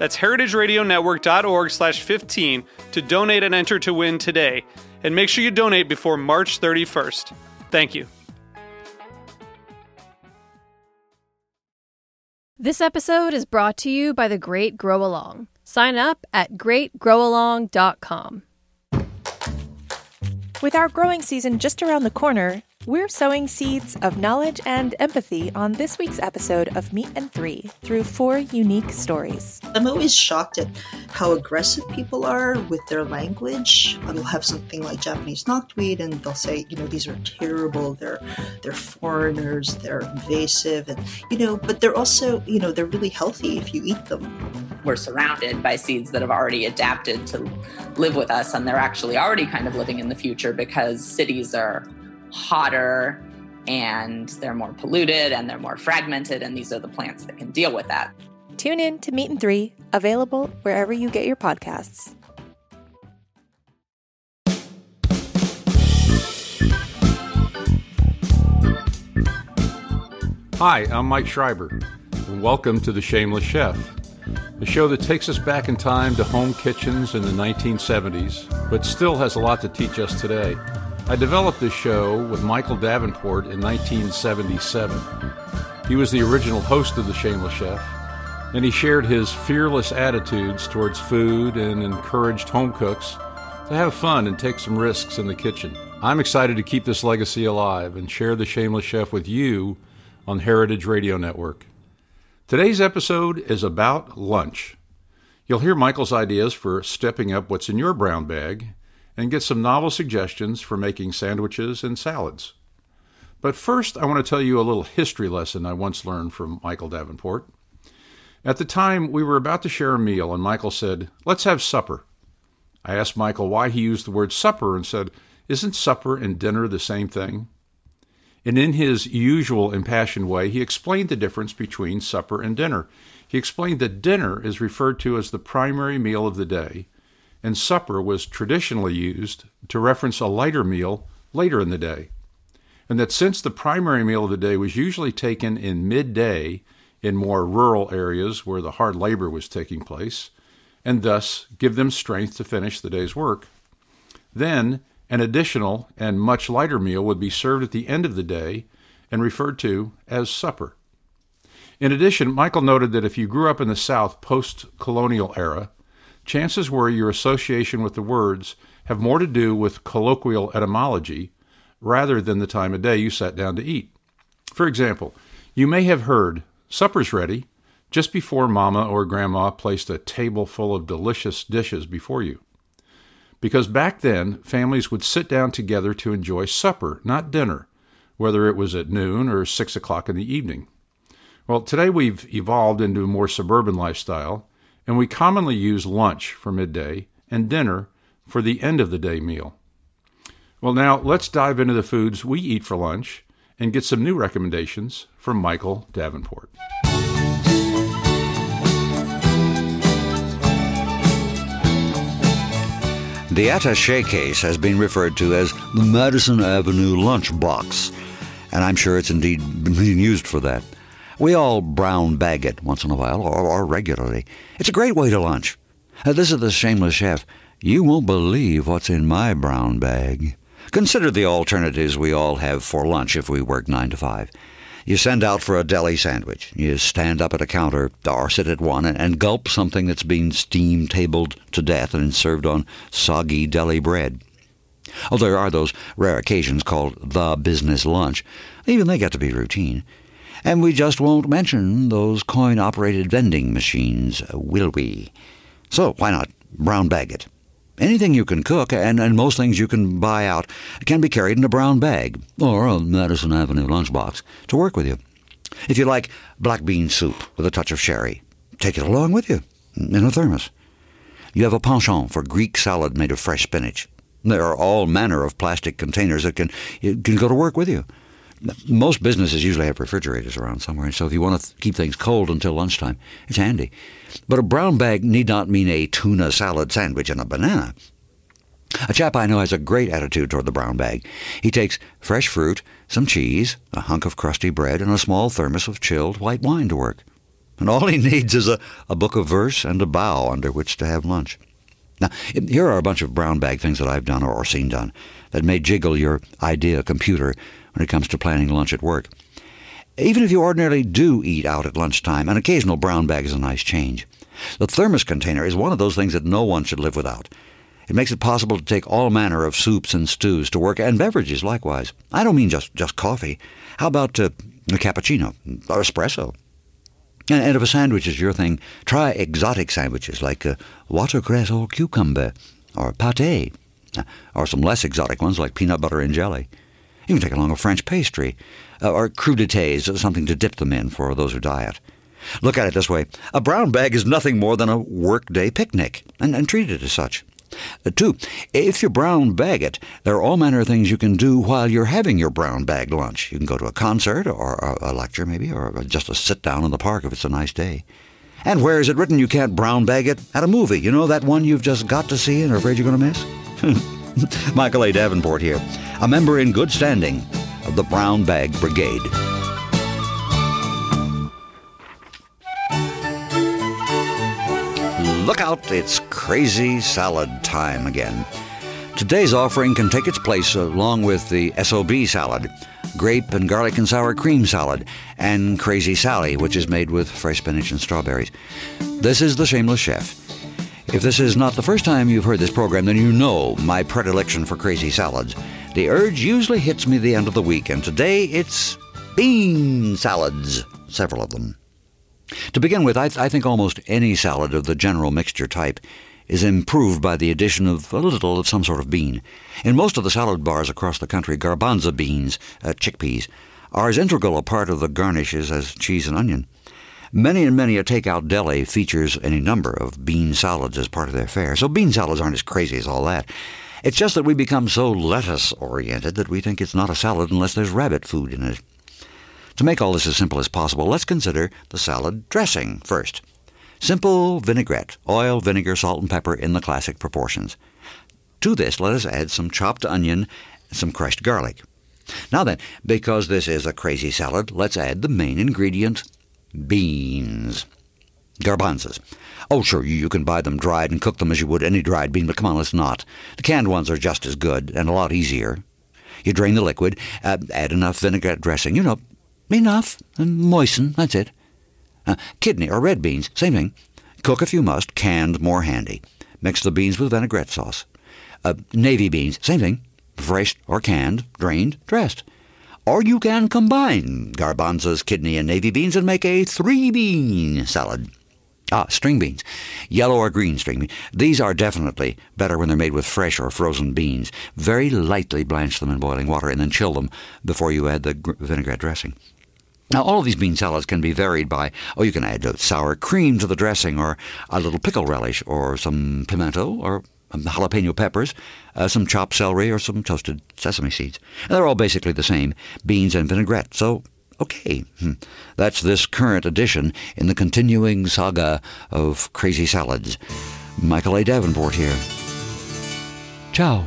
That's heritageradionetwork.org slash 15 to donate and enter to win today. And make sure you donate before March 31st. Thank you. This episode is brought to you by the Great Grow Along. Sign up at greatgrowalong.com. With our growing season just around the corner, we're sowing seeds of knowledge and empathy on this week's episode of Meat and Three through four unique stories. I'm always shocked at how aggressive people are with their language. They'll have something like Japanese knotweed and they'll say, you know, these are terrible, they're they're foreigners, they're invasive and you know, but they're also, you know, they're really healthy if you eat them. We're surrounded by seeds that have already adapted to live with us and they're actually already kind of living in the future because cities are hotter and they're more polluted and they're more fragmented, and these are the plants that can deal with that. Tune in to Meat and Three, available wherever you get your podcasts. Hi, I'm Mike Schreiber, and welcome to The Shameless Chef, a show that takes us back in time to home kitchens in the 1970s, but still has a lot to teach us today. I developed this show with Michael Davenport in 1977. He was the original host of The Shameless Chef, and he shared his fearless attitudes towards food and encouraged home cooks to have fun and take some risks in the kitchen. I'm excited to keep this legacy alive and share The Shameless Chef with you on Heritage Radio Network. Today's episode is about lunch. You'll hear Michael's ideas for stepping up what's in your brown bag and get some novel suggestions for making sandwiches and salads. But first, I want to tell you a little history lesson I once learned from Michael Davenport. At the time, we were about to share a meal, and Michael said, Let's have supper. I asked Michael why he used the word supper and said, Isn't supper and dinner the same thing? And in his usual impassioned way, he explained the difference between supper and dinner. He explained that dinner is referred to as the primary meal of the day, and supper was traditionally used to reference a lighter meal later in the day. And that since the primary meal of the day was usually taken in midday in more rural areas where the hard labor was taking place, and thus give them strength to finish the day's work, then an additional and much lighter meal would be served at the end of the day and referred to as supper. In addition, Michael noted that if you grew up in the South post colonial era, chances were your association with the words have more to do with colloquial etymology rather than the time of day you sat down to eat. For example, you may have heard, supper's ready, just before Mama or Grandma placed a table full of delicious dishes before you. Because back then, families would sit down together to enjoy supper, not dinner, whether it was at noon or six o'clock in the evening. Well, today we've evolved into a more suburban lifestyle, and we commonly use lunch for midday and dinner for the end of the day meal. Well, now let's dive into the foods we eat for lunch and get some new recommendations from Michael Davenport. The attache case has been referred to as the Madison Avenue lunch box, and I'm sure it's indeed being used for that. We all brown bag it once in a while or, or regularly. It's a great way to lunch. Uh, this is the shameless chef. You won't believe what's in my brown bag. Consider the alternatives we all have for lunch if we work 9 to 5. You send out for a deli sandwich. You stand up at a counter or sit at one and, and gulp something that's been steam tabled to death and served on soggy deli bread. Although there are those rare occasions called the business lunch. Even they get to be routine. And we just won't mention those coin operated vending machines, will we? So why not brown bag it? Anything you can cook, and, and most things you can buy out, can be carried in a brown bag or a Madison Avenue lunchbox to work with you. If you like black bean soup with a touch of sherry, take it along with you in a thermos. You have a penchant for Greek salad made of fresh spinach. There are all manner of plastic containers that can, can go to work with you. Most businesses usually have refrigerators around somewhere, and so if you want to keep things cold until lunchtime, it's handy. But a brown bag need not mean a tuna salad sandwich and a banana. A chap I know has a great attitude toward the brown bag. He takes fresh fruit, some cheese, a hunk of crusty bread, and a small thermos of chilled white wine to work. And all he needs is a, a book of verse and a bough under which to have lunch. Now, here are a bunch of brown bag things that I've done or seen done that may jiggle your idea computer when it comes to planning lunch at work. Even if you ordinarily do eat out at lunchtime, an occasional brown bag is a nice change. The thermos container is one of those things that no one should live without. It makes it possible to take all manner of soups and stews to work, and beverages likewise. I don't mean just, just coffee. How about uh, a cappuccino or espresso? And, and if a sandwich is your thing, try exotic sandwiches like uh, watercress or cucumber, or pate, uh, or some less exotic ones like peanut butter and jelly. You can take along a French pastry, uh, or crudités, something to dip them in for those who diet. Look at it this way a brown bag is nothing more than a workday picnic, and, and treat it as such. Uh, two, if you brown bag it, there are all manner of things you can do while you're having your brown bag lunch. You can go to a concert, or a, a lecture maybe, or just a sit down in the park if it's a nice day. And where is it written you can't brown bag it? At a movie. You know that one you've just got to see and are afraid you're going to miss? Michael A. Davenport here, a member in good standing of the Brown Bag Brigade. Look out, it's crazy salad time again. Today's offering can take its place along with the SOB salad, grape and garlic and sour cream salad, and Crazy Sally, which is made with fresh spinach and strawberries. This is The Shameless Chef. If this is not the first time you've heard this program, then you know my predilection for crazy salads. The urge usually hits me the end of the week, and today it's bean salads, several of them. To begin with, I, th- I think almost any salad of the general mixture type is improved by the addition of a little of some sort of bean. In most of the salad bars across the country, garbanzo beans, uh, chickpeas, are as integral a part of the garnishes as cheese and onion. Many and many a takeout deli features any number of bean salads as part of their fare, so bean salads aren't as crazy as all that. It's just that we become so lettuce oriented that we think it's not a salad unless there's rabbit food in it. To make all this as simple as possible, let's consider the salad dressing first. Simple vinaigrette, oil, vinegar, salt, and pepper in the classic proportions. To this, let us add some chopped onion and some crushed garlic. Now then, because this is a crazy salad, let's add the main ingredient, beans. Garbanzos. Oh, sure, you, can buy them dried and cook them as you would any dried bean, but come on, let's not. The canned ones are just as good and a lot easier. You drain the liquid, uh, add enough vinaigrette dressing, you know, enough, and moisten, that's it. Uh, kidney or red beans, same thing. Cook if you must, canned more handy. Mix the beans with vinaigrette sauce. Uh, navy beans, same thing. Fresh or canned, drained, dressed. Or you can combine garbanzos, kidney, and navy beans and make a three bean salad. Ah, string beans. Yellow or green string beans. These are definitely better when they're made with fresh or frozen beans. Very lightly blanch them in boiling water and then chill them before you add the vinaigrette dressing. Now, all of these bean salads can be varied by, oh, you can add sour cream to the dressing, or a little pickle relish, or some pimento, or jalapeno peppers, uh, some chopped celery, or some toasted sesame seeds. And they're all basically the same beans and vinaigrette. So, okay, hmm. that's this current edition in the continuing saga of crazy salads. Michael A. Davenport here. Ciao.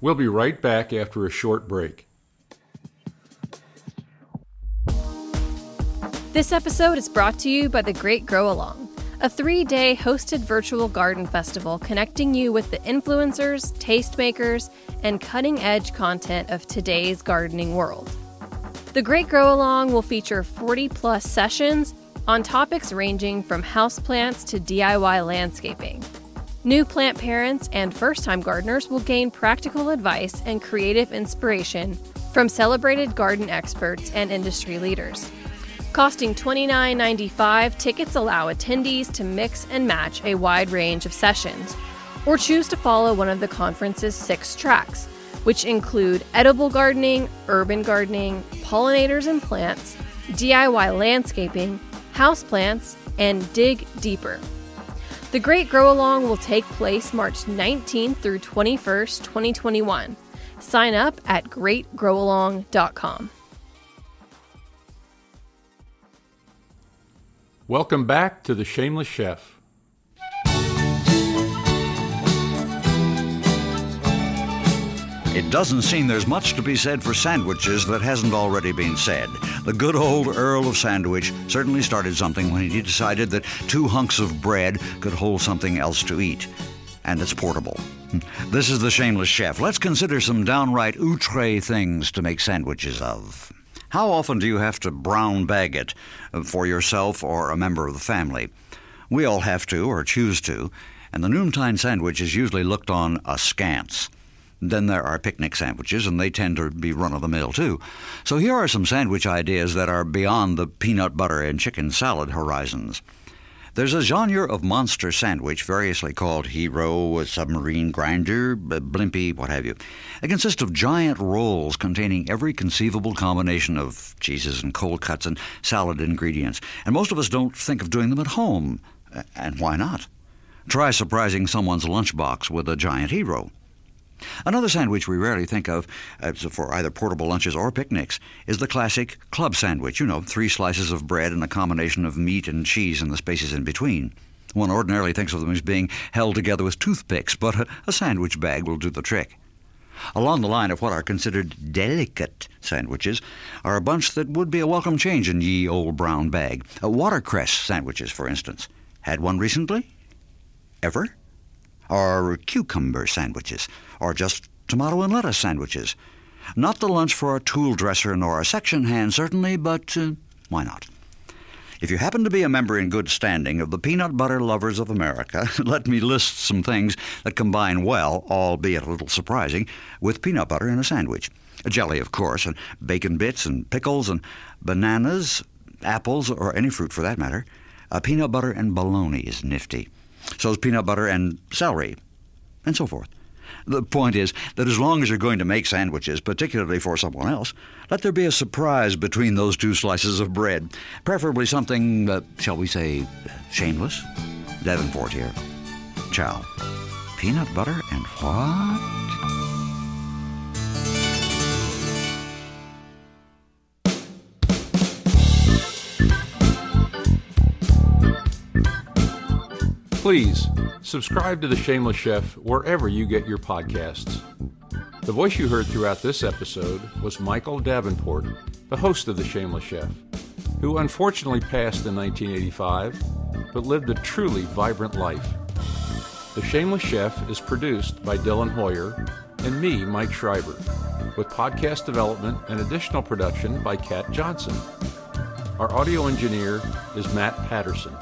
We'll be right back after a short break. This episode is brought to you by the Great Grow Along a three day hosted virtual garden festival connecting you with the influencers, tastemakers, and cutting edge content of today's gardening world. The Great Grow Along will feature 40 plus sessions on topics ranging from houseplants to DIY landscaping. New plant parents and first time gardeners will gain practical advice and creative inspiration from celebrated garden experts and industry leaders. Costing $29.95, tickets allow attendees to mix and match a wide range of sessions, or choose to follow one of the conference's six tracks, which include edible gardening, urban gardening, pollinators and plants, DIY landscaping, houseplants, and dig deeper. The Great Grow Along will take place March 19th through 21st, 2021. Sign up at greatgrowalong.com. Welcome back to The Shameless Chef. It doesn't seem there's much to be said for sandwiches that hasn't already been said. The good old Earl of Sandwich certainly started something when he decided that two hunks of bread could hold something else to eat. And it's portable. This is the Shameless Chef. Let's consider some downright outre things to make sandwiches of. How often do you have to brown bag it uh, for yourself or a member of the family? We all have to or choose to, and the noontime sandwich is usually looked on askance. Then there are picnic sandwiches, and they tend to be run of the mill too. So here are some sandwich ideas that are beyond the peanut butter and chicken salad horizons. There's a genre of monster sandwich, variously called hero, submarine grinder, blimpie, what have you. It consists of giant rolls containing every conceivable combination of cheeses and cold cuts and salad ingredients. And most of us don't think of doing them at home. And why not? Try surprising someone's lunchbox with a giant hero. Another sandwich we rarely think of uh, for either portable lunches or picnics is the classic club sandwich. You know, three slices of bread and a combination of meat and cheese in the spaces in between. One ordinarily thinks of them as being held together with toothpicks, but a, a sandwich bag will do the trick. Along the line of what are considered delicate sandwiches are a bunch that would be a welcome change in ye old brown bag. Uh, watercress sandwiches, for instance. Had one recently? Ever? Or cucumber sandwiches? Or just tomato and lettuce sandwiches? Not the lunch for a tool dresser nor a section hand, certainly, but uh, why not? If you happen to be a member in good standing of the Peanut Butter Lovers of America, let me list some things that combine well, albeit a little surprising, with peanut butter in a sandwich. A jelly, of course, and bacon bits and pickles and bananas, apples, or any fruit for that matter. A peanut butter and bologna is nifty. So is peanut butter and celery, and so forth. The point is that as long as you're going to make sandwiches, particularly for someone else, let there be a surprise between those two slices of bread. Preferably something, uh, shall we say, shameless? Davenport here. Ciao. Peanut butter and what? Please subscribe to The Shameless Chef wherever you get your podcasts. The voice you heard throughout this episode was Michael Davenport, the host of The Shameless Chef, who unfortunately passed in 1985 but lived a truly vibrant life. The Shameless Chef is produced by Dylan Hoyer and me, Mike Schreiber, with podcast development and additional production by Kat Johnson. Our audio engineer is Matt Patterson.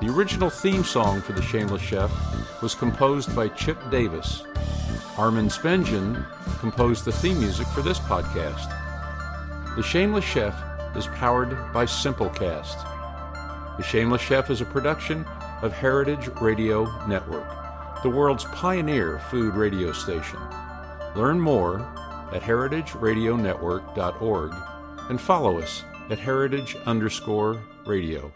The original theme song for The Shameless Chef was composed by Chip Davis. Armin Spengen composed the theme music for this podcast. The Shameless Chef is powered by Simplecast. The Shameless Chef is a production of Heritage Radio Network, the world's pioneer food radio station. Learn more at heritageradionetwork.org and follow us at heritage underscore radio.